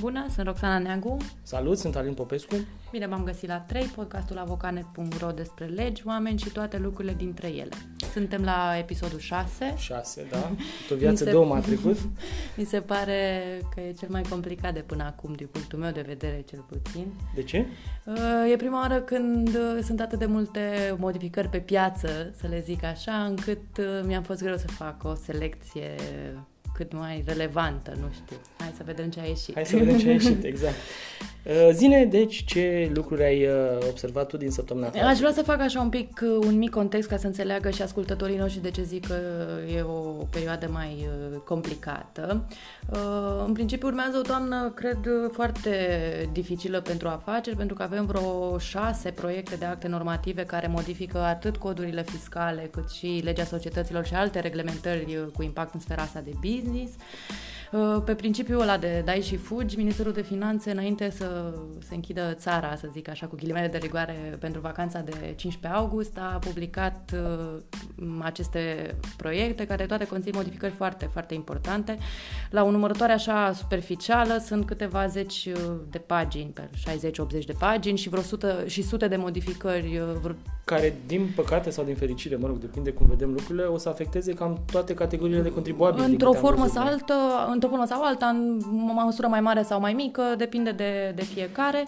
Bună, sunt Roxana Neagu. Salut, sunt Alin Popescu. Bine v-am găsit la 3, podcastul avocanet.ro despre legi, oameni și toate lucrurile dintre ele. Suntem la episodul 6. 6, da. O viață se... două m-a trecut. Mi se pare că e cel mai complicat de până acum, din punctul meu de vedere cel puțin. De ce? Uh, e prima oară când uh, sunt atât de multe modificări pe piață, să le zic așa, încât uh, mi-a fost greu să fac o selecție cât mai relevantă, nu știu. Hai să vedem ce a ieșit. Hai să vedem ce a ieșit, exact. Uh, zine, deci, ce lucruri ai uh, observat tu din săptămâna asta? Aș vrea să fac așa un pic, uh, un mic context ca să înțeleagă și ascultătorii noștri de ce zic că e o perioadă mai complicată. În principiu urmează o toamnă, cred, foarte dificilă pentru afaceri, pentru că avem vreo șase proiecte de acte normative care modifică atât codurile fiscale, cât și legea societăților și alte reglementări cu impact în sfera asta de business. Uh, pe principiul ăla de dai și fugi, Ministerul de Finanțe, înainte să se închidă țara, să zic așa, cu ghilimele de rigoare pentru vacanța de 15 august, a publicat uh, aceste proiecte care toate conțin modificări foarte, foarte importante. La o numărătoare așa superficială sunt câteva zeci uh, de pagini, pe 60-80 de pagini și vreo sută, și sute de modificări. Vreo... Care, din păcate sau din fericire, mă rog, depinde cum vedem lucrurile, o să afecteze cam toate categoriile de contribuabili. Într-o formă sau altă, într-o formă sau alta, în măsură mai mare sau mai mică, depinde de, de fiecare.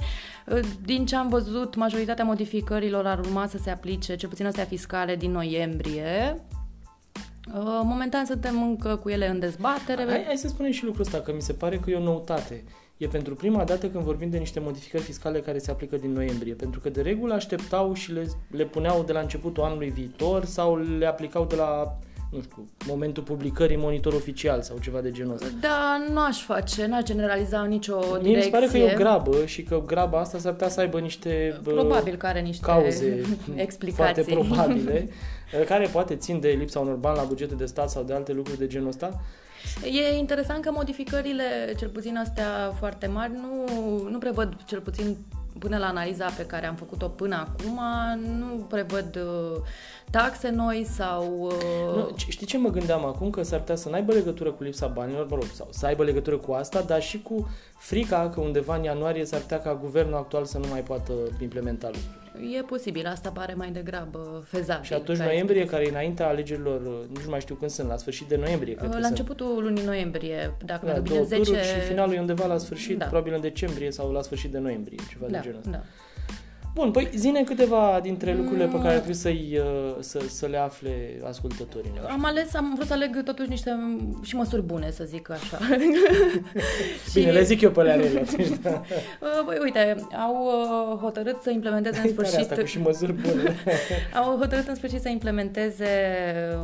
Din ce am văzut, majoritatea modificărilor ar urma să se aplice, cel puțin astea fiscale, din noiembrie. Momentan suntem încă cu ele în dezbatere. Hai, hai să spunem și lucrul ăsta, că mi se pare că e o noutate. E pentru prima dată când vorbim de niște modificări fiscale care se aplică din noiembrie, pentru că de regulă așteptau și le, le puneau de la începutul anului viitor sau le aplicau de la nu știu, momentul publicării monitor oficial sau ceva de genul ăsta. Da, nu aș face, n-aș generaliza nicio direcție. Mie mi se pare că e o grabă și că graba asta s-ar putea să aibă niște Probabil că are niște cauze explicații. foarte probabile, care poate țin de lipsa unor bani la bugete de stat sau de alte lucruri de genul ăsta. E interesant că modificările, cel puțin astea foarte mari, nu, nu prevăd, cel puțin până la analiza pe care am făcut-o până acum, nu prevăd uh, taxe noi sau... Uh... Nu, știi ce mă gândeam acum? Că s-ar putea să n-aibă legătură cu lipsa banilor, mă rog, sau să aibă legătură cu asta, dar și cu frica că undeva în ianuarie s-ar putea ca guvernul actual să nu mai poată implementa lucruri. E posibil, asta pare mai degrabă fezabil. Și atunci noiembrie, care e înaintea alegerilor, nu mai știu când sunt, la sfârșit de noiembrie. Cred la începutul sunt. lunii noiembrie, dacă da, mă bine, 10... și finalul e undeva la sfârșit, da. probabil în decembrie sau la sfârșit de noiembrie, ceva da, de genul Da. Bun, păi zine câteva dintre lucrurile pe care trebuie să-i, uh, să, să le afle ascultătorii noștri. Am ales, am vrut să aleg totuși niște și măsuri bune, să zic așa. Bine, și... le zic eu pe alea rele. Băi, uite, au uh, hotărât să implementeze în sfârșit... Asta cu și măsuri bune. au hotărât în sfârșit să implementeze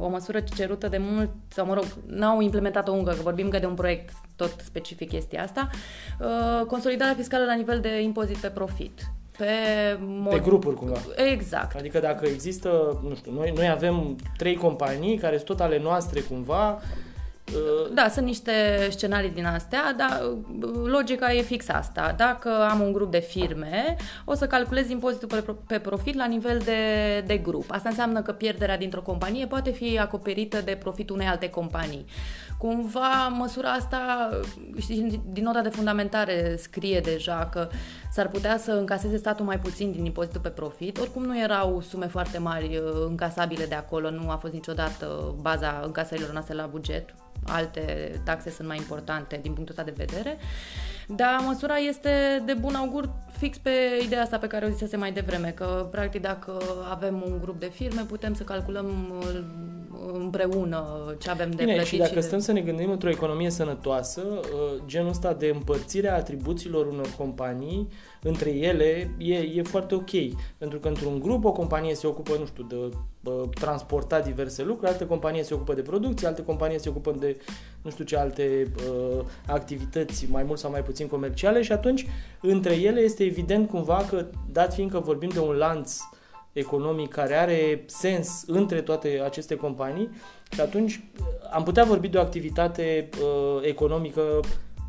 o măsură cerută de mult, sau mă rog, n-au implementat-o încă, că vorbim că de un proiect tot specific chestia asta, uh, consolidarea fiscală la nivel de impozit pe profit pe, mod... pe grupuri cumva. Exact. Adică dacă există, nu știu, noi, noi avem trei companii care sunt tot ale noastre cumva, Uh, da, sunt niște scenarii din astea, dar uh, logica e fix asta. Dacă am un grup de firme, o să calculez impozitul pe profit la nivel de, de grup. Asta înseamnă că pierderea dintr-o companie poate fi acoperită de profitul unei alte companii. Cumva, măsura asta, știi, din nota de fundamentare scrie deja că s-ar putea să încaseze statul mai puțin din impozitul pe profit. Oricum nu erau sume foarte mari uh, încasabile de acolo, nu a fost niciodată baza încasărilor noastre la buget alte taxe sunt mai importante din punctul ăsta de vedere. Dar măsura este de bun augur fix pe ideea asta pe care o zisese mai devreme, că practic dacă avem un grup de firme putem să calculăm uh, împreună ce avem de Bine, plătit. și dacă și stăm de... să ne gândim într-o economie sănătoasă, uh, genul ăsta de împărțire a atribuțiilor unor companii între ele e, e foarte ok. Pentru că într-un grup o companie se ocupă, nu știu, de uh, transporta diverse lucruri, alte companie se ocupă de producție, alte companie se ocupă de nu știu ce alte uh, activități mai mult sau mai puțin comerciale și atunci între ele este evident cumva că, dat fiind că vorbim de un lanț economic care are sens între toate aceste companii și atunci am putea vorbi de o activitate uh, economică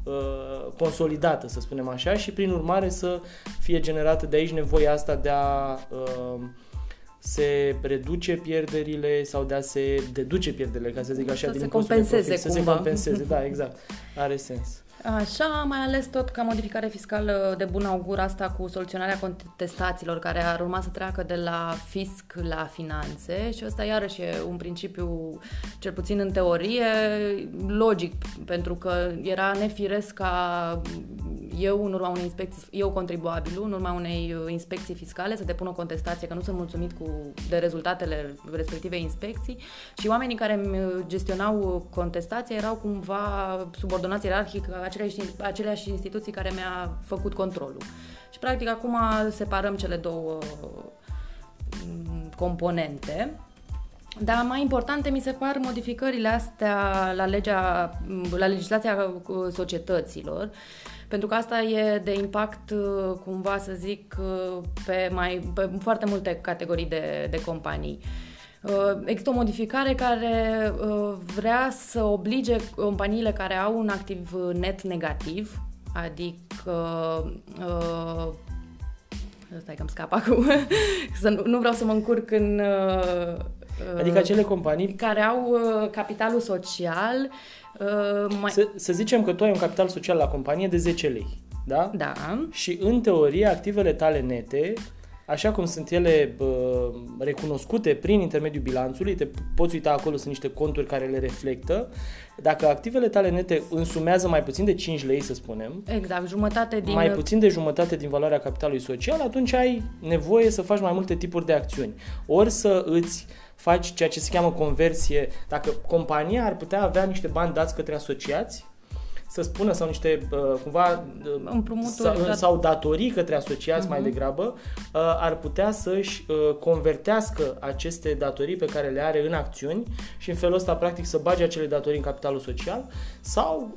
uh, consolidată, să spunem așa, și prin urmare să fie generată de aici nevoia asta de a uh, se reduce pierderile sau de a se deduce pierderile, ca să zic așa, să din se compenseze profit, cumva. Să se compenseze, da, exact. Are sens. Așa, mai ales tot ca modificare fiscală de bun augur asta cu soluționarea contestațiilor care ar urma să treacă de la fisc la finanțe. Și ăsta iarăși e un principiu, cel puțin în teorie, logic, pentru că era nefiresc ca eu, în urma unei inspecții, eu contribuabilul, în urma unei inspecții fiscale, să depun o contestație că nu sunt mulțumit cu, de rezultatele respectivei inspecții. Și oamenii care gestionau contestația erau cumva subordonați ierarhic aceleași, aceleași instituții care mi-a făcut controlul. Și practic acum separăm cele două mm, componente. Dar mai importante mi se par modificările astea la, legea, la legislația societăților, pentru că asta e de impact, cumva să zic, pe, mai, pe foarte multe categorii de, de companii. Uh, există o modificare care uh, vrea să oblige companiile care au un activ net negativ, adică uh, Stai că îmi scap acum. să nu, nu vreau să mă încurc în... Uh, adică acele companii... Care au uh, capitalul social... Uh, mai... să, să zicem că tu ai un capital social la companie de 10 lei. Da? Da. Și în teorie activele tale nete așa cum sunt ele bă, recunoscute prin intermediul bilanțului, te poți uita acolo, sunt niște conturi care le reflectă. Dacă activele tale nete însumează mai puțin de 5 lei, să spunem, exact, jumătate din... mai puțin de jumătate din valoarea capitalului social, atunci ai nevoie să faci mai multe tipuri de acțiuni. Ori să îți faci ceea ce se cheamă conversie, dacă compania ar putea avea niște bani dați către asociați, să spună sau niște uh, cumva uh, Împrumuturi, sau, sau datorii către asociați uh-huh. mai mhm. degrabă, uh, ar putea să-și convertească aceste datorii pe care le are în acțiuni și în felul ăsta practic să bage acele datorii în capitalul social sau,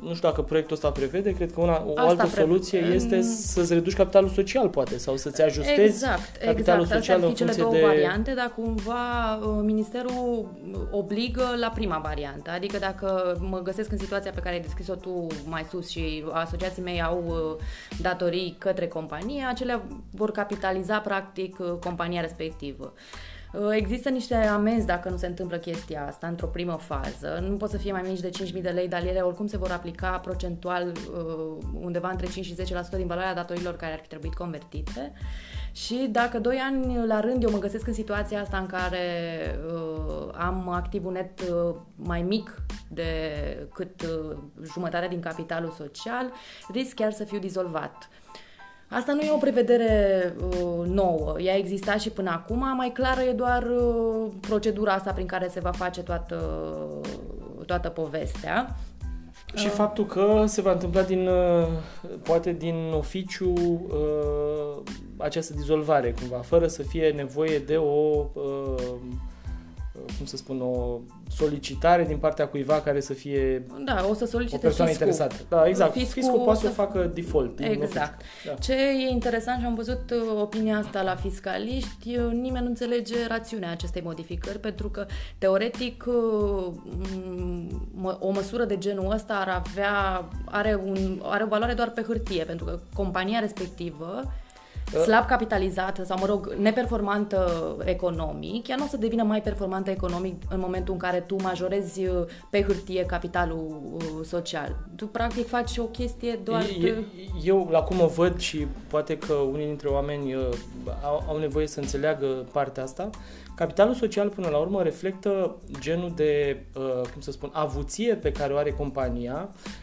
nu știu dacă proiectul ăsta prevede, cred că una, o Asta altă preve- soluție este să-ți reduci capitalul social poate sau să-ți ajustezi exact, capitalul exact. social Astea în funcție cele două de... variante, dar cumva ministerul obligă la prima variantă, adică dacă mă găsesc în situația pe care ai descris-o tu mai sus și asociații mei au uh, datorii către companie, acelea vor capitaliza practic uh, compania respectivă. Uh, există niște amenzi dacă nu se întâmplă chestia asta într-o primă fază. Nu pot să fie mai mici de 5.000 de lei, dar ele oricum se vor aplica procentual undeva între 5 și 10% din valoarea datorilor care ar fi trebuit convertite. Și dacă doi ani la rând eu mă găsesc în situația asta în care uh, am activul net uh, mai mic decât uh, jumătate din capitalul social, risc chiar să fiu dizolvat. Asta nu e o prevedere uh, nouă, ea exista și până acum, mai clară e doar uh, procedura asta prin care se va face toată, toată povestea. Și uh. faptul că se va întâmpla din, uh, poate din oficiu uh, această dizolvare cumva, fără să fie nevoie de o cum să spun, o solicitare din partea cuiva care să fie da, o să solicite o persoană fiscul. interesată. Da, exact. Fiscul, fiscul poate să facă default. Exact. Da. Ce e interesant și am văzut uh, opinia asta la fiscaliști, uh, nimeni nu înțelege rațiunea acestei modificări, pentru că, teoretic, uh, o măsură de genul ăsta ar avea, are, un, are o valoare doar pe hârtie, pentru că compania respectivă slab capitalizată sau, mă rog, neperformantă economic, ea nu o să devină mai performantă economic în momentul în care tu majorezi uh, pe hârtie capitalul uh, social. Tu, practic, faci o chestie doar... Eu, eu la cum o văd și poate că unii dintre oameni uh, au, au nevoie să înțeleagă partea asta, capitalul social, până la urmă, reflectă genul de, cum să spun, avuție pe care o are compania, Uh,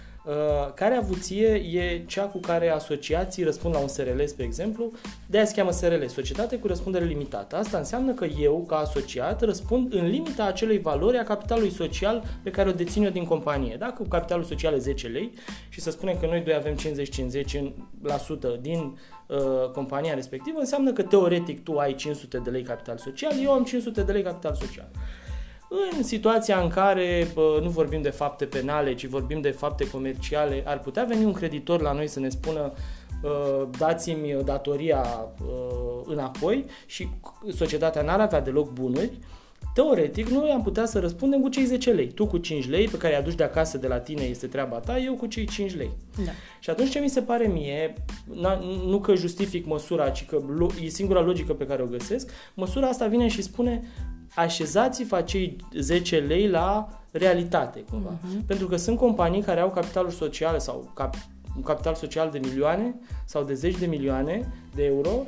care avuție e cea cu care asociații răspund la un SRL, spre exemplu, de aia se cheamă SRL, Societate cu Răspundere Limitată. Asta înseamnă că eu, ca asociat, răspund în limita acelei valori a capitalului social pe care o dețin eu din companie. Dacă capitalul social e 10 lei și să spunem că noi doi avem 50-50% din uh, compania respectivă, înseamnă că teoretic tu ai 500 de lei capital social, eu am 500 de lei capital social. În situația în care bă, nu vorbim de fapte penale, ci vorbim de fapte comerciale, ar putea veni un creditor la noi să ne spună dați-mi datoria înapoi și societatea n-ar avea deloc bunuri, Teoretic, noi am putea să răspundem cu cei 10 lei. Tu cu 5 lei, pe care îi aduci de acasă de la tine, este treaba ta, eu cu cei 5 lei. Da. Și atunci ce mi se pare mie, nu că justific măsura, ci că e singura logică pe care o găsesc, măsura asta vine și spune așezați-vă acei 10 lei la realitate, cumva. Uh-huh. Pentru că sunt companii care au capitaluri sociale sau cap, un capital social de milioane sau de zeci de milioane de euro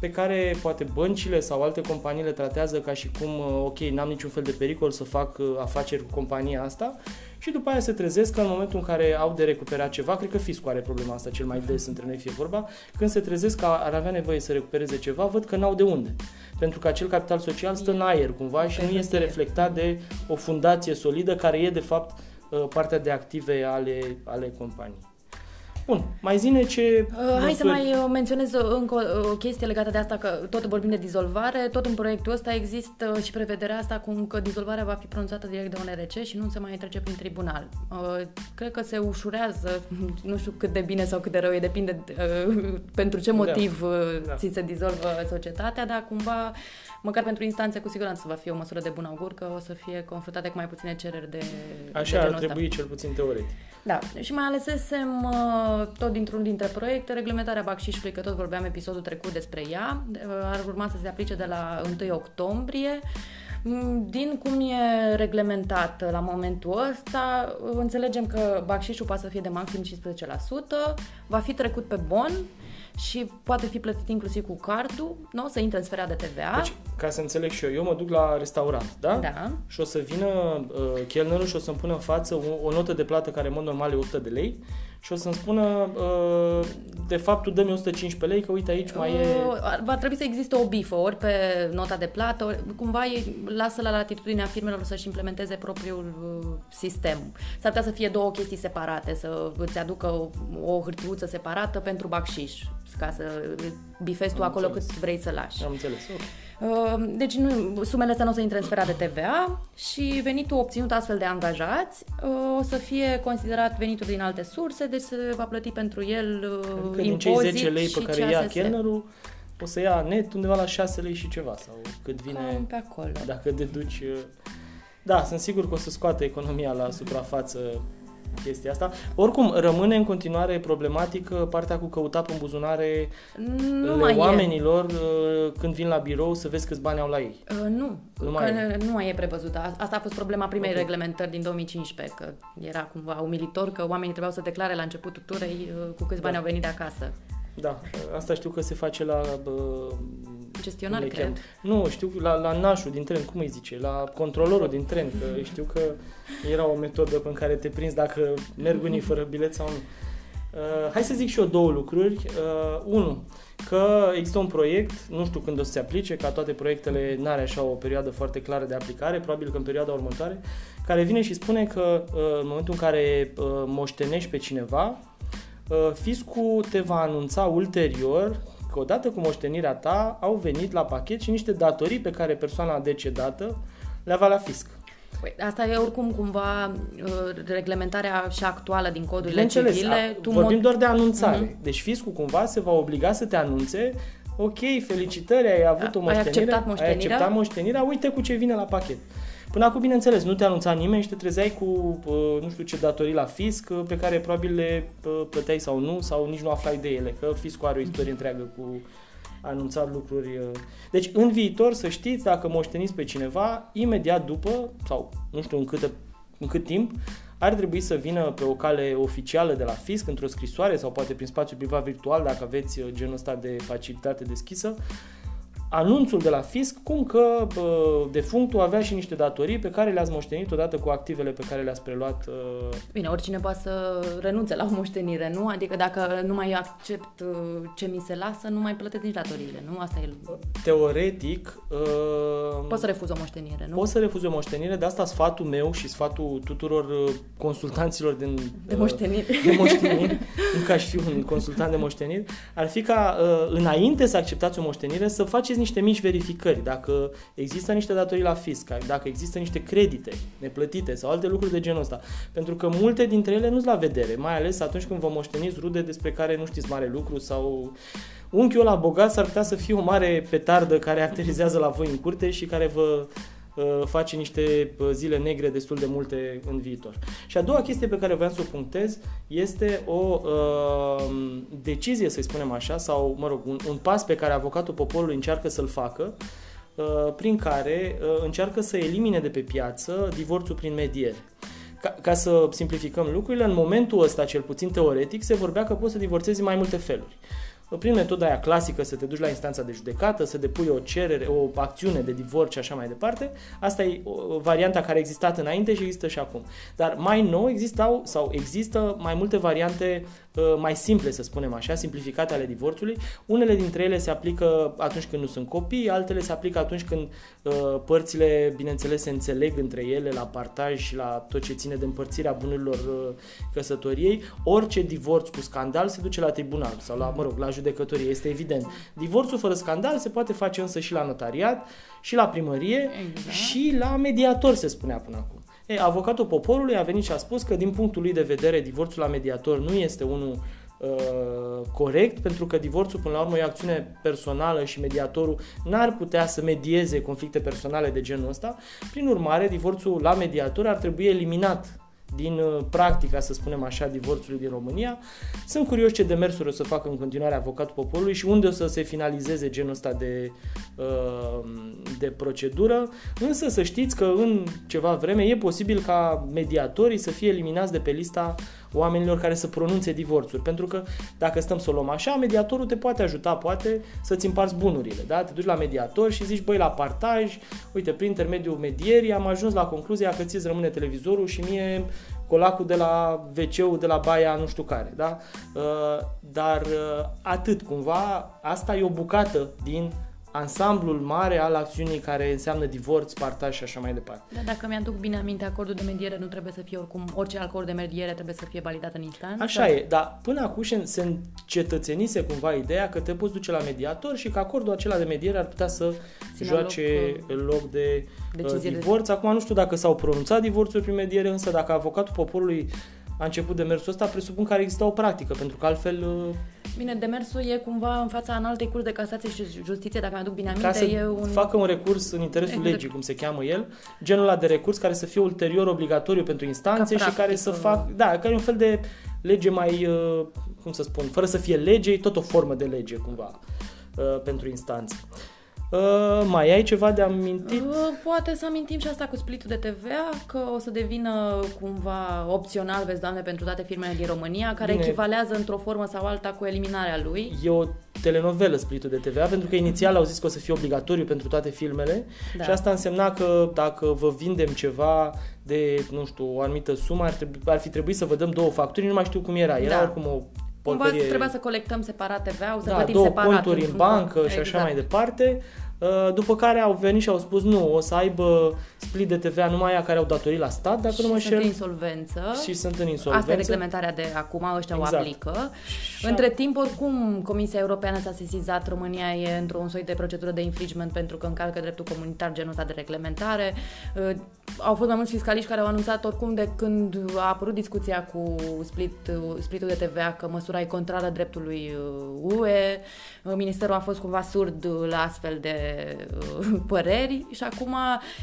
pe care poate băncile sau alte companii le tratează ca și cum, uh, ok, n-am niciun fel de pericol să fac uh, afaceri cu compania asta și după aia se trezesc că în momentul în care au de recuperat ceva, cred că fiscul are problema asta cel mai des între noi fie vorba, când se trezesc că ar avea nevoie să recupereze ceva, văd că n-au de unde. Pentru că acel capital social stă în aer cumva și nu este reflectat de o fundație solidă care e de fapt uh, partea de active ale, ale companiei. Bun, mai zine ce... Uh, hai să mai uh, menționez uh, încă o, o chestie legată de asta, că tot vorbim de dizolvare, tot în proiectul ăsta există și prevederea asta cum că dizolvarea va fi pronunțată direct de ONRC și nu se mai trece prin tribunal. Uh, cred că se ușurează, nu știu cât de bine sau cât de rău e, depinde uh, pentru ce da. motiv da. da. ți se dizolvă societatea, dar cumva măcar pentru instanțe, cu siguranță va fi o măsură de bun augur, că o să fie confruntate cu mai puține cereri de Așa de ar trebui ăsta. cel puțin teoretic. Da, și mai alesesem uh, tot dintr-un dintre proiecte, reglementarea bacșișului, că tot vorbeam episodul trecut despre ea, uh, ar urma să se aplice de la 1 octombrie. Mm, din cum e reglementat la momentul ăsta, înțelegem că bacșișul poate să fie de maxim 15%, va fi trecut pe bon și poate fi plătit inclusiv cu cardul, nu? Să intre în sfera de TVA. Deci, ca să înțeleg și eu, eu mă duc la restaurant, da? Da. Și o să vină uh, chelnerul și o să-mi pună în față o, o notă de plată care în mod normal e 100 de lei și o să-mi spună uh, de fapt tu dă-mi 115 lei că uite aici mai e... Uh, va trebui să existe o bifă ori pe nota de plată, ori cumva e, lasă la latitudinea firmelor să-și implementeze propriul uh, sistem. S-ar putea să fie două chestii separate, să îți aducă o, o hârtiuță separată pentru bacșiș, ca să bifezi tu Am acolo înțeles. cât vrei să lași. Am înțeles, ok. Uh, deci nu, sumele astea nu o să intre în sfera de TVA și venitul obținut astfel de angajați uh, o să fie considerat venitul din alte surse, deci se va plăti pentru el uh, adică impozit din cei 10 lei pe care ia chelnerul, o să ia net undeva la 6 lei și ceva sau cât vine Cam pe acolo. dacă deduci da, sunt sigur că o să scoate economia la suprafață chestia asta. Oricum, rămâne în continuare problematică partea cu căutat în buzunare nu mai oamenilor e. Uh, când vin la birou să vezi câți bani au la ei. Uh, nu, nu mai, e. nu mai e prevăzută. Asta a fost problema primei okay. reglementări din 2015, că era cumva umilitor că oamenii trebuiau să declare la începutul turei uh, cu câți bani da. au venit de acasă. Da, asta știu că se face la... Uh, Gestionare, cred. Nu, știu, la, la nașul din tren, cum îi zice, la controlorul din tren, că știu că era o metodă în care te prinzi dacă merg unii fără bilet sau nu. Uh, hai să zic și eu două lucruri. Uh, unu, că există un proiect, nu știu când o să se aplice, ca toate proiectele n-are așa o perioadă foarte clară de aplicare, probabil că în perioada următoare, care vine și spune că uh, în momentul în care uh, moștenești pe cineva, Uh, fiscul te va anunța ulterior că odată cu moștenirea ta au venit la pachet și niște datorii pe care persoana decedată le avea la fisc. Păi, asta e oricum cumva uh, reglementarea și actuală din codurile civile. Tu vorbim mod... doar de anunțare. Uh-huh. Deci fiscul cumva se va obliga să te anunțe ok, felicitări, ai avut o moștenire, ai acceptat moștenirea, ai acceptat moștenirea uite cu ce vine la pachet. Până acum, bineînțeles, nu te anunța nimeni și te trezeai cu uh, nu știu ce datorii la fisc uh, pe care probabil le uh, plăteai sau nu, sau nici nu aflai de ele, că fiscul are o istorie întreagă cu anunțat lucruri. Deci, în viitor, să știți, dacă moșteniți pe cineva, imediat după, sau nu știu în, câte, în cât timp, ar trebui să vină pe o cale oficială de la fisc, într-o scrisoare sau poate prin spațiu privat virtual, dacă aveți genul ăsta de facilitate deschisă, anunțul de la fisc cum că bă, defunctul avea și niște datorii pe care le-ați moștenit odată cu activele pe care le-ați preluat. Uh... Bine, oricine poate să renunțe la o moștenire, nu? Adică dacă nu mai accept uh, ce mi se lasă, nu mai plătesc nici datoriile, nu? Asta e... Teoretic... Uh... Poți să refuzi o moștenire, nu? Poți să refuzi o moștenire, de asta sfatul meu și sfatul tuturor uh, consultanților din... De uh, moșteniri. De moșteniri, nu ca și un consultant de moșteniri, ar fi ca uh, înainte să acceptați o moștenire să faceți faceți niște mici verificări, dacă există niște datorii la fisc, dacă există niște credite neplătite sau alte lucruri de genul ăsta. Pentru că multe dintre ele nu sunt la vedere, mai ales atunci când vă moșteniți rude despre care nu știți mare lucru sau unchiul la bogat s-ar putea să fie o mare petardă care aterizează la voi în curte și care vă uh, face niște uh, zile negre destul de multe în viitor. Și a doua chestie pe care vreau să o punctez este o uh, decizie, să spunem așa, sau, mă rog, un, un pas pe care avocatul poporului încearcă să-l facă uh, prin care uh, încearcă să elimine de pe piață divorțul prin mediere. Ca, ca să simplificăm lucrurile, în momentul ăsta, cel puțin teoretic, se vorbea că poți să divorțezi mai multe feluri prin metoda aia clasică să te duci la instanța de judecată, să depui o cerere, o acțiune de divorț și așa mai departe. Asta e o varianta care a existat înainte și există și acum. Dar mai nou existau sau există mai multe variante uh, mai simple, să spunem așa, simplificate ale divorțului. Unele dintre ele se aplică atunci când nu sunt copii, altele se aplică atunci când uh, părțile, bineînțeles, se înțeleg între ele la partaj și la tot ce ține de împărțirea bunurilor uh, căsătoriei. Orice divorț cu scandal se duce la tribunal sau la, mă rog, la judecătorie, este evident. Divorțul fără scandal se poate face însă și la notariat, și la primărie, exact. și la mediator, se spunea până acum. E, avocatul poporului a venit și a spus că din punctul lui de vedere divorțul la mediator nu este unul uh, corect, pentru că divorțul până la urmă e o acțiune personală și mediatorul n-ar putea să medieze conflicte personale de genul ăsta. Prin urmare, divorțul la mediator ar trebui eliminat din uh, practica, să spunem așa, divorțului din România. Sunt curios ce demersuri o să facă în continuare avocatul poporului și unde o să se finalizeze genul ăsta de, uh, de procedură, însă să știți că în ceva vreme e posibil ca mediatorii să fie eliminați de pe lista oamenilor care să pronunțe divorțuri. Pentru că dacă stăm să o luăm așa, mediatorul te poate ajuta, poate să-ți împarți bunurile. Da? Te duci la mediator și zici, băi, la partaj, uite, prin intermediul medierii am ajuns la concluzia că ți rămâne televizorul și mie colacul de la wc de la baia nu știu care. Da? Uh, dar uh, atât, cumva, asta e o bucată din ansamblul mare al acțiunii care înseamnă divorț, partaj și așa mai departe. Da, dacă mi-aduc bine aminte, acordul de mediere nu trebuie să fie oricum, orice acord de mediere trebuie să fie validat în instanță. Așa e, dar până acum se încetățenise cumva ideea că te poți duce la mediator și că acordul acela de mediere ar putea să Ține joace loc, loc de uh, divorț. De... Acum nu știu dacă s-au pronunțat divorțuri prin mediere, însă dacă avocatul poporului a început demersul ăsta, presupun că ar exista o practică, pentru că altfel... Uh, Bine, demersul e cumva în fața înaltei curs de casație și justiție, dacă mi-aduc bine aminte. Ca să e un... facă un recurs în interesul exact. legii, cum se cheamă el, genul ăla de recurs care să fie ulterior obligatoriu pentru instanțe și care să facă... Da, care e un fel de lege mai, uh, cum să spun, fără să fie lege, e tot o formă de lege, cumva, uh, pentru instanțe. Uh, mai ai ceva de amintit? Uh, poate să amintim și asta cu splitul de TVA, că o să devină cumva opțional, vezi, doamne, pentru toate firmele din România, care Bine. echivalează într-o formă sau alta cu eliminarea lui. E o telenovelă splitul de TVA, pentru că inițial au zis că o să fie obligatoriu pentru toate filmele da. și asta însemna că dacă vă vindem ceva de, nu știu, o anumită sumă, ar, trebui, ar fi trebuit să vă dăm două facturi, nu mai știu cum era. Era da. oricum o Cumva trebuia să colectăm separat TVA-ul, să da, plătim două separat. conturi în bancă exact. și așa exact. mai departe. Uh, după care au venit și au spus nu, o să aibă split de TVA numai aia care au datorii la stat, dacă și nu mă sunt în insolvență. Și sunt în insolvență. Asta e reglementarea de acum, ăștia exact. o aplică. Și Între timp, oricum, Comisia Europeană s-a sesizat, România e într-un soi de procedură de infringement pentru că încalcă dreptul comunitar genul ăsta de reglementare. Uh, au fost mai mulți fiscaliști care au anunțat oricum de când a apărut discuția cu split, splitul de TVA că măsura e contrară dreptului UE. Uh, Ministerul a fost cumva surd la astfel de uh, păreri și acum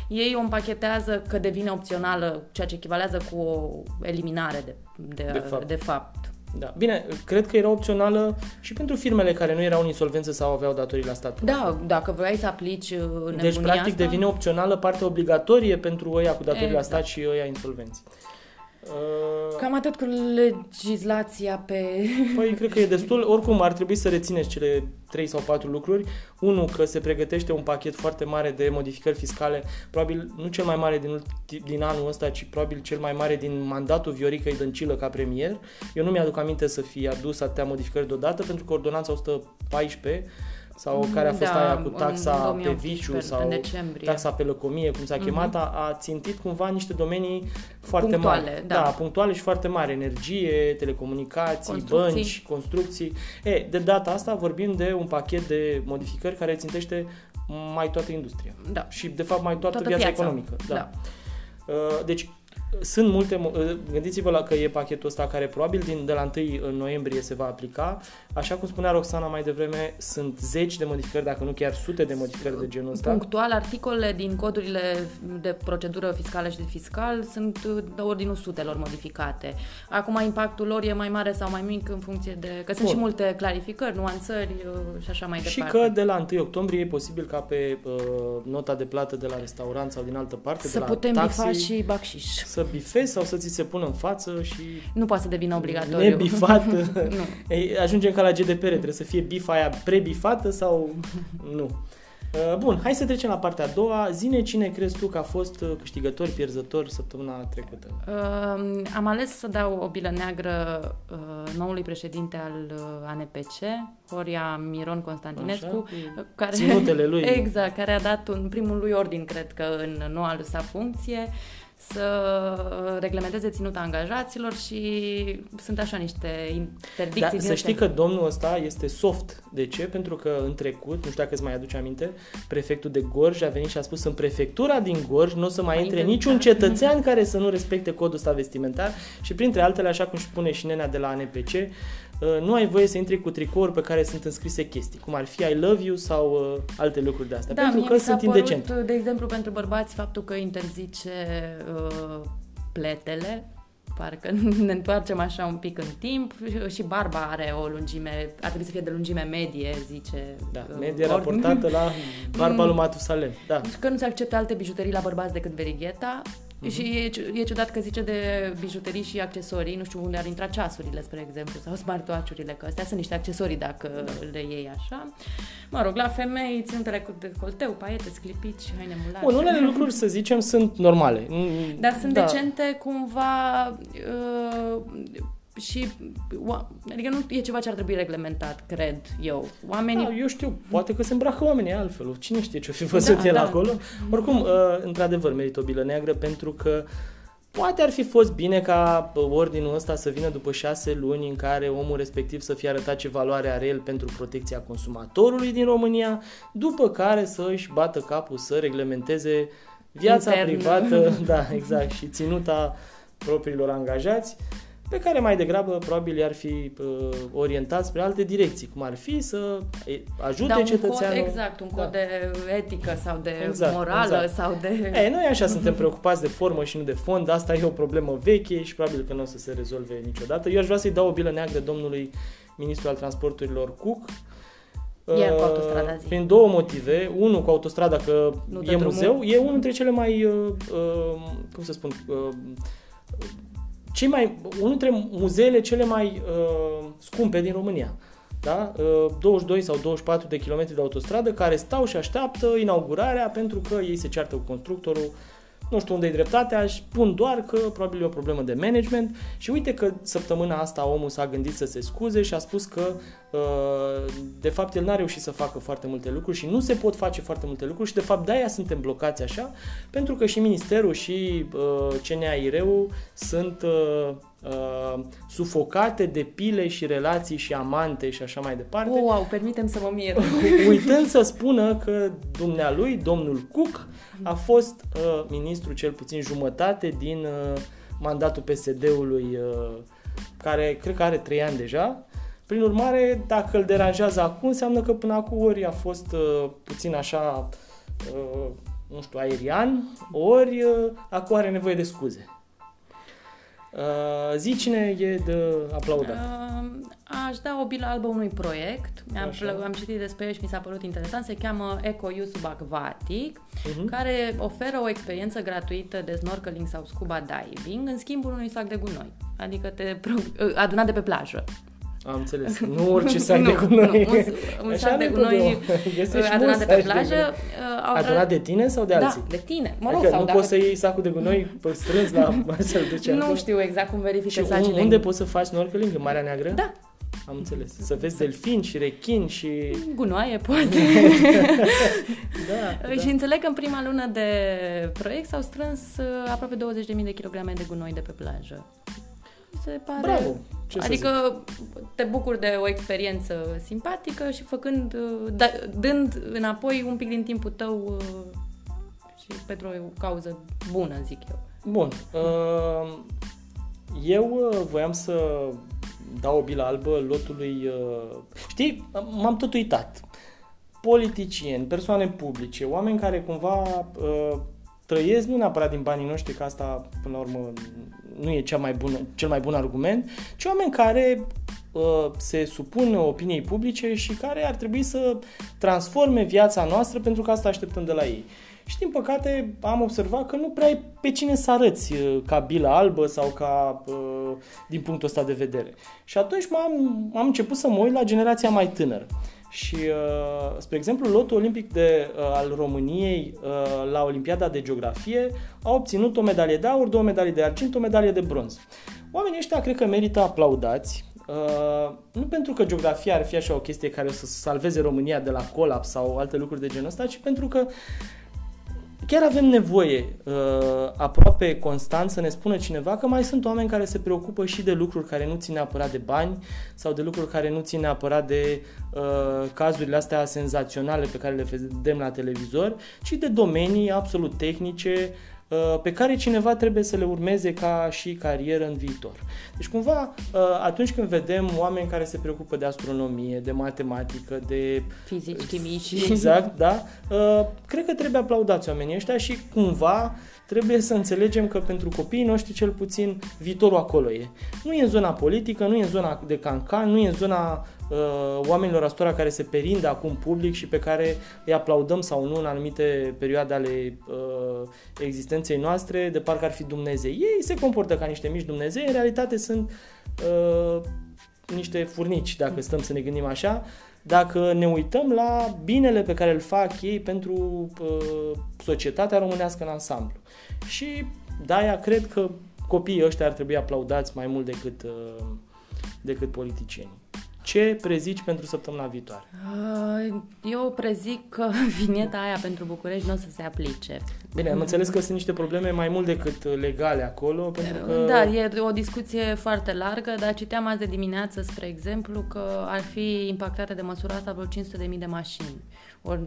ei o împachetează că devine opțională, ceea ce echivalează cu o eliminare de, de, de, fapt. de fapt. Da. Bine, cred că era opțională și pentru firmele care nu erau în insolvență sau aveau datorii la stat. Da, dacă vrei să aplici uh, Deci, practic, asta... devine opțională parte obligatorie pentru ăia cu datorii exact. la stat și ăia insolvenți. Uh, Cam atât cu legislația pe... Păi, cred că e destul. Oricum, ar trebui să rețineți cele 3 sau 4 lucruri. Unu, că se pregătește un pachet foarte mare de modificări fiscale, probabil nu cel mai mare din, din anul ăsta, ci probabil cel mai mare din mandatul Viorica Dăncilă ca premier. Eu nu mi-aduc aminte să fie adus atâtea modificări deodată, pentru că ordonanța 114 sau care a fost da, aia cu taxa pe viciu sau taxa pe lăcomie, cum s-a mm-hmm. chemat, a, a țintit cumva niște domenii foarte punctuale, mari. Da. da, punctuale și foarte mari. Energie, telecomunicații, construcții. bănci, construcții. E, de data asta vorbim de un pachet de modificări care țintește mai toată industria. Da. Și, de fapt, mai toată, toată viața piața. economică. Da. da. Uh, deci, sunt multe, gândiți-vă la că e pachetul ăsta care probabil din, de la 1 noiembrie se va aplica. Așa cum spunea Roxana mai devreme, sunt zeci de modificări, dacă nu chiar sute de modificări de genul ăsta. Punctual, articolele din codurile de procedură fiscală și de fiscal sunt de ordinul sutelor modificate. Acum impactul lor e mai mare sau mai mic în funcție de... Că sunt Bun. și multe clarificări, nuanțări uh, și așa mai departe. Și că de la 1 octombrie e posibil ca pe uh, nota de plată de la restaurant sau din altă parte, să de la putem taxi, bifa și bacșiș. Să bifezi sau să ți se pună în față și... Nu poate să devină obligatoriu. Nebifat. nu. Ei, ajungem ca la GDPR, trebuie să fie bifa aia prebifată sau nu. Uh, bun, hai să trecem la partea a doua. Zine cine crezi tu că a fost uh, câștigător, pierzător săptămâna trecută? Uh, am ales să dau o bilă neagră uh, noului președinte al uh, ANPC, Horia Miron Constantinescu, Așa, care, ținutele lui. Exact, care a dat un primul lui ordin, cred că, în noua sa funcție să reglementeze ținuta angajaților și sunt așa niște interdicții. Da, să știi că domnul ăsta este soft. De ce? Pentru că în trecut, nu știu dacă îți mai aduce aminte, prefectul de Gorj a venit și a spus în prefectura din Gorj nu o să mai, mai intre niciun cetățean care să nu respecte codul ăsta vestimentar și printre altele, așa cum spune și nenea de la ANPC, Uh, nu ai voie să intri cu tricouri pe care sunt înscrise chestii, cum ar fi I love you sau uh, alte lucruri de astea, da, pentru că sunt indecente. de exemplu, pentru bărbați, faptul că interzice uh, pletele, parcă ne întoarcem așa un pic în timp și barba are o lungime, ar trebui să fie de lungime medie, zice. Da, uh, medie uh, raportată la barba lui Matusalem. Da. Că nu se acceptă alte bijuterii la bărbați decât verigheta, Uh-huh. Și e, e ciudat că zice de bijuterii și accesorii, nu știu unde ar intra ceasurile, spre exemplu, sau smartwatch-urile, că astea sunt niște accesorii dacă le iei așa. Mă rog, la femei, ținutele cu decolteu, paiete, sclipici, haine mulate. Bun, unele lucruri, să zicem, sunt normale. Dar sunt da. decente cumva uh, și adică nu e ceva ce ar trebui reglementat, cred eu. Oamenii... Da, eu știu, poate că se îmbracă oamenii altfel, cine știe ce-o fi văzut da, el da. acolo. Oricum, uh, într-adevăr, merită o bilă neagră pentru că poate ar fi fost bine ca ordinul ăsta să vină după șase luni în care omul respectiv să fie arătat ce valoare are el pentru protecția consumatorului din România, după care să își bată capul să reglementeze viața Intern. privată, da, exact, și ținuta propriilor angajați pe care mai degrabă probabil i-ar fi uh, orientat spre alte direcții, cum ar fi să ajute da, un cetățeanul. Cod, exact, un cod da. de etică sau de exact, morală exact. sau de... E, noi așa suntem preocupați de formă și nu de fond, asta e o problemă veche și probabil că nu o să se rezolve niciodată. Eu aș vrea să-i dau o bilă neagră domnului ministru al transporturilor Cook, iar cu autostrada zi. Prin două motive. Unul cu autostrada că nu e muzeu, e unul dintre cele mai, uh, uh, cum să spun, uh, cei mai, unul dintre muzeele cele mai uh, scumpe din România. Da? Uh, 22 sau 24 de kilometri de autostradă care stau și așteaptă inaugurarea pentru că ei se ceartă cu constructorul nu știu unde e dreptatea, spun doar că probabil e o problemă de management și uite că săptămâna asta omul s-a gândit să se scuze și a spus că uh, de fapt el n-a reușit să facă foarte multe lucruri și nu se pot face foarte multe lucruri și de fapt de-aia suntem blocați așa, pentru că și Ministerul și uh, CNAIR-ul sunt uh, uh, sufocate de pile și relații și amante și așa mai departe. Oh, wow, permitem să mă mir. Uitând să spună că dumnealui, domnul Cook, a fost uh, ministru cel puțin jumătate din uh, mandatul PSD-ului, uh, care cred că are trei ani deja. Prin urmare, dacă îl deranjează acum, înseamnă că până acum ori a fost uh, puțin așa, uh, nu știu, aerian, ori uh, acum are nevoie de scuze. Uh, zi cine e de aplaudat. Uh, aș da o bilă albă unui proiect. Am, am citit despre el și mi s-a părut interesant. Se cheamă Eco Use Aquatic, uh-huh. care oferă o experiență gratuită de snorkeling sau scuba diving în schimbul unui sac de gunoi. Adică te adunat de pe plajă. Am înțeles. Nu orice sac de gunoi. Nu, un, un sac de gunoi adunat de pe plajă. De uh, adunat de tine sau de alții? Da, de tine. Mă rog, adică sau nu dacă... poți să iei sacul de gunoi pe strâns la să duce Nu acolo. știu exact cum verifică și sacile. unde poți să faci snorkeling? În Marea Neagră? Da. Am înțeles. Să vezi delfini și rechini și... Gunoaie, poate. da, da. Și înțeleg că în prima lună de proiect s-au strâns uh, aproape 20.000 de kilograme de gunoi de pe plajă se pare... Bravo! Ce adică te bucuri de o experiență simpatică și făcând, da, dând înapoi un pic din timpul tău uh, și pentru o cauză bună, zic eu. Bun. Uh, eu uh, voiam să dau o bilă albă lotului... Uh, știi, m-am tot uitat. Politicieni, persoane publice, oameni care cumva trăiesc nu neapărat din banii noștri, că asta, până la urmă, nu e cea mai bună, cel mai bun argument, ci oameni care uh, se supun opiniei publice și care ar trebui să transforme viața noastră pentru că asta așteptăm de la ei. Și din păcate am observat că nu prea ai pe cine să arăți uh, ca bilă albă sau ca uh, din punctul ăsta de vedere. Și atunci m-am, am început să mă uit la generația mai tânără. Și, uh, spre exemplu, lotul olimpic de, uh, al României uh, la Olimpiada de Geografie a obținut o medalie de aur, două medalii de argint, o medalie de bronz. Oamenii ăștia cred că merită aplaudați, Uh, nu pentru că geografia ar fi așa o chestie care o să salveze România de la colaps sau alte lucruri de genul ăsta, ci pentru că chiar avem nevoie uh, aproape constant să ne spună cineva că mai sunt oameni care se preocupă și de lucruri care nu țin neapărat de bani sau de lucruri care nu țin neapărat de uh, cazurile astea senzaționale pe care le vedem la televizor, ci de domenii absolut tehnice, Uh, pe care cineva trebuie să le urmeze ca și carieră în viitor. Deci cumva uh, atunci când vedem oameni care se preocupă de astronomie, de matematică, de fizici, chimici, exact, da, uh, cred că trebuie aplaudați oamenii ăștia și cumva trebuie să înțelegem că pentru copiii noștri cel puțin viitorul acolo e. Nu e în zona politică, nu e în zona de cancan, nu e în zona uh, oamenilor astora care se perindă acum public și pe care îi aplaudăm sau nu în anumite perioade ale uh, existenței noastre, de parcă ar fi Dumnezei. Ei se comportă ca niște mici Dumnezei, în realitate sunt uh, niște furnici, dacă stăm să ne gândim așa, dacă ne uităm la binele pe care îl fac ei pentru uh, societatea românească în ansamblu. Și de-aia cred că copiii ăștia ar trebui aplaudați mai mult decât, uh, decât politicienii. Ce prezici pentru săptămâna viitoare? Uh, eu prezic că vinieta aia pentru București nu o să se aplice. Bine, am înțeles că sunt niște probleme mai mult decât legale acolo, pentru că... Da, e o discuție foarte largă, dar citeam azi de dimineață, spre exemplu, că ar fi impactate de măsura asta vreo 500.000 de mașini. Ori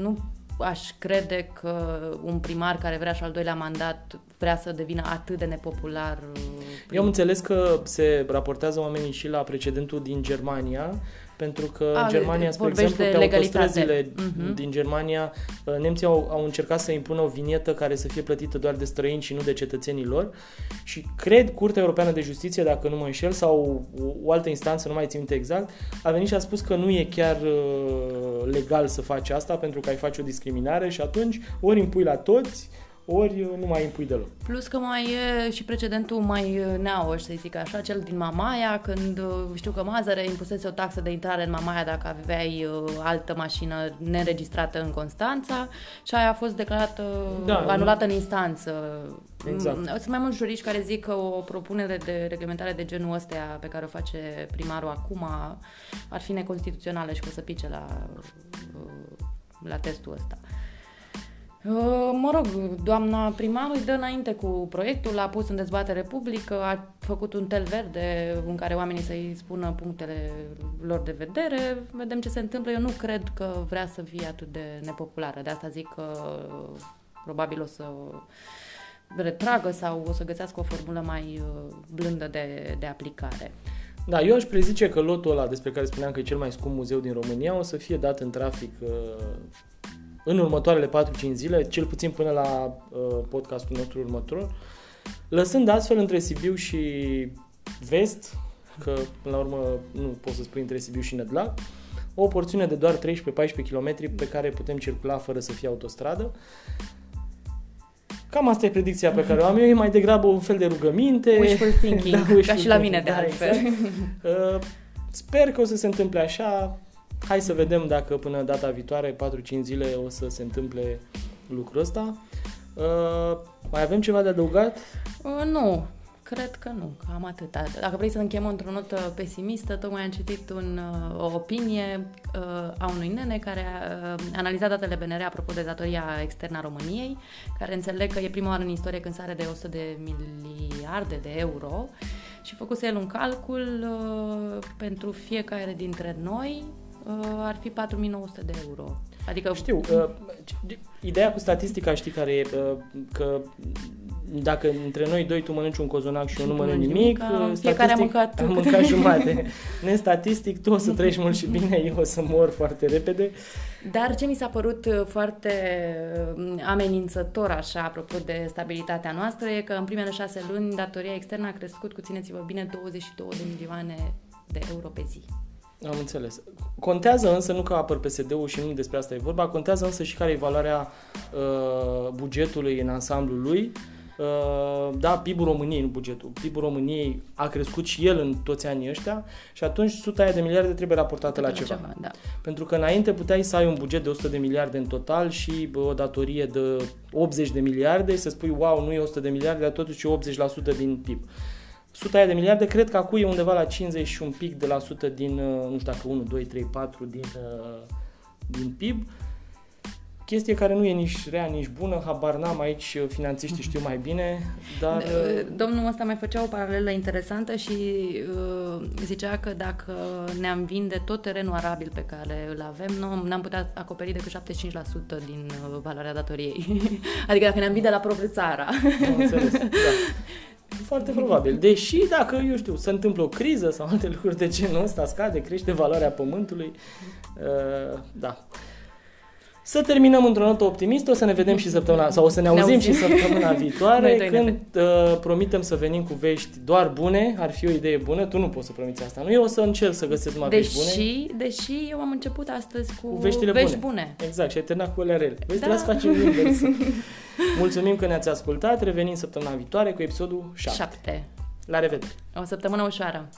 nu aș crede că un primar care vrea și al doilea mandat vrea să devină atât de nepopular. Prim... Eu am înțeles că se raportează oamenii și la precedentul din Germania, pentru că A, în Germania, spre exemplu, pe autostrăzile uh-huh. din Germania, uh, nemții au, au încercat să impună o vinietă care să fie plătită doar de străini și nu de cetățenii lor. Și cred Curtea Europeană de Justiție, dacă nu mă înșel, sau o, o altă instanță, nu mai țin exact, a venit și a spus că nu e chiar uh, legal să faci asta pentru că ai face o discriminare și atunci ori impui la toți, ori nu mai impui deloc. Plus că mai e și precedentul mai neauș, să zic așa, cel din Mamaia, când uh, știu că Mazăre impusese o taxă de intrare în Mamaia dacă aveai uh, altă mașină neregistrată în Constanța și aia a fost declarată, da, anulată în instanță. Exact. Mm, sunt mai mulți juriști care zic că o propunere de reglementare de genul ăsta pe care o face primarul acum ar fi neconstituțională și că o să pice la, uh, la testul ăsta. Uh, mă rog, doamna primar îi dă înainte cu proiectul, l-a pus în dezbatere publică, a făcut un tel verde în care oamenii să-i spună punctele lor de vedere, vedem ce se întâmplă. Eu nu cred că vrea să fie atât de nepopulară, de asta zic că probabil o să retragă sau o să găsească o formulă mai uh, blândă de, de aplicare. Da, eu aș prezice că lotul ăla despre care spuneam că e cel mai scump muzeu din România o să fie dat în trafic uh, în următoarele 4-5 zile, cel puțin până la uh, podcastul nostru următor, lăsând astfel între Sibiu și Vest, că până la urmă nu pot să spui între Sibiu și Nădlac, o porțiune de doar 13-14 km pe care putem circula fără să fie autostradă. Cam asta e predicția pe care o am eu, e mai degrabă un fel de rugăminte. Wishful thinking, da, wishful ca și la mine de da, altfel. Exact. Uh, sper că o să se întâmple așa, Hai să vedem dacă până data viitoare, 4-5 zile, o să se întâmple lucrul ăsta. Uh, mai avem ceva de adăugat? Uh, nu, cred că nu, cam atât. Dacă vrei să închem într-o notă pesimistă, tocmai am citit un, uh, o opinie uh, a unui nene care a uh, analizat datele BNR apropo de datoria externă a României, care înțeleg că e prima oară în istorie când sare de 100 de miliarde de euro și făcuse el un calcul uh, pentru fiecare dintre noi Uh, ar fi 4900 de euro. Adică... Știu, uh, ideea cu statistica, știi care e, uh, că dacă între noi doi tu mănânci un cozonac și, și eu nu mănânc nimic, uh, fiecare a mâncat, am mâncat jumate. Nestatistic, tu o să treci mult și bine, eu o să mor foarte repede. Dar ce mi s-a părut uh, foarte uh, amenințător, așa, apropo de stabilitatea noastră, e că în primele șase luni datoria externă a crescut, cu țineți-vă bine, 22 de milioane de euro pe zi. Am înțeles. Contează însă, nu că apăr PSD-ul și nu despre asta e vorba, contează însă și care e valoarea uh, bugetului în ansamblul lui. Uh, da, PIB-ul României, nu bugetul. PIB-ul României a crescut și el în toți anii ăștia și atunci suta aia de miliarde trebuie raportată la ceva. ceva da. Pentru că înainte puteai să ai un buget de 100 de miliarde în total și bă, o datorie de 80 de miliarde și să spui, wow, nu e 100 de miliarde, dar totuși e 80% din PIB. Suta aia de miliarde, cred că acum e undeva la 50 și un pic de la sută din, uh, nu știu dacă 1, 2, 3, 4 din, uh, din PIB. Chestie care nu e nici rea, nici bună, habar n-am aici, uh, finanțiștii știu mai bine, dar... Domnul ăsta mai făcea o paralelă interesantă și uh, zicea că dacă ne-am vinde tot terenul arabil pe care îl avem, nu n-am putea acoperi decât 75% din valoarea datoriei. adică dacă ne-am vinde la propriu țara. Am înțeles, da. Foarte probabil. Deși dacă, eu știu, se întâmplă o criză sau alte lucruri de genul ăsta, scade, crește valoarea pământului, uh, da. Să terminăm într-o notă optimistă, o să ne vedem și săptămâna, sau o să ne auzim, ne auzim. și săptămâna viitoare, când uh, promitem să venim cu vești doar bune, ar fi o idee bună, tu nu poți să promiți asta, nu? Eu o să încerc să găsesc numai deși, vești bune. Deși eu am început astăzi cu, cu veștile vești bune. bune. Exact, și ai terminat cu ele rele. Vezi, da. trebuie să facem invers. Mulțumim că ne-ați ascultat, revenim săptămâna viitoare cu episodul 7. 7. La revedere! O săptămână ușoară!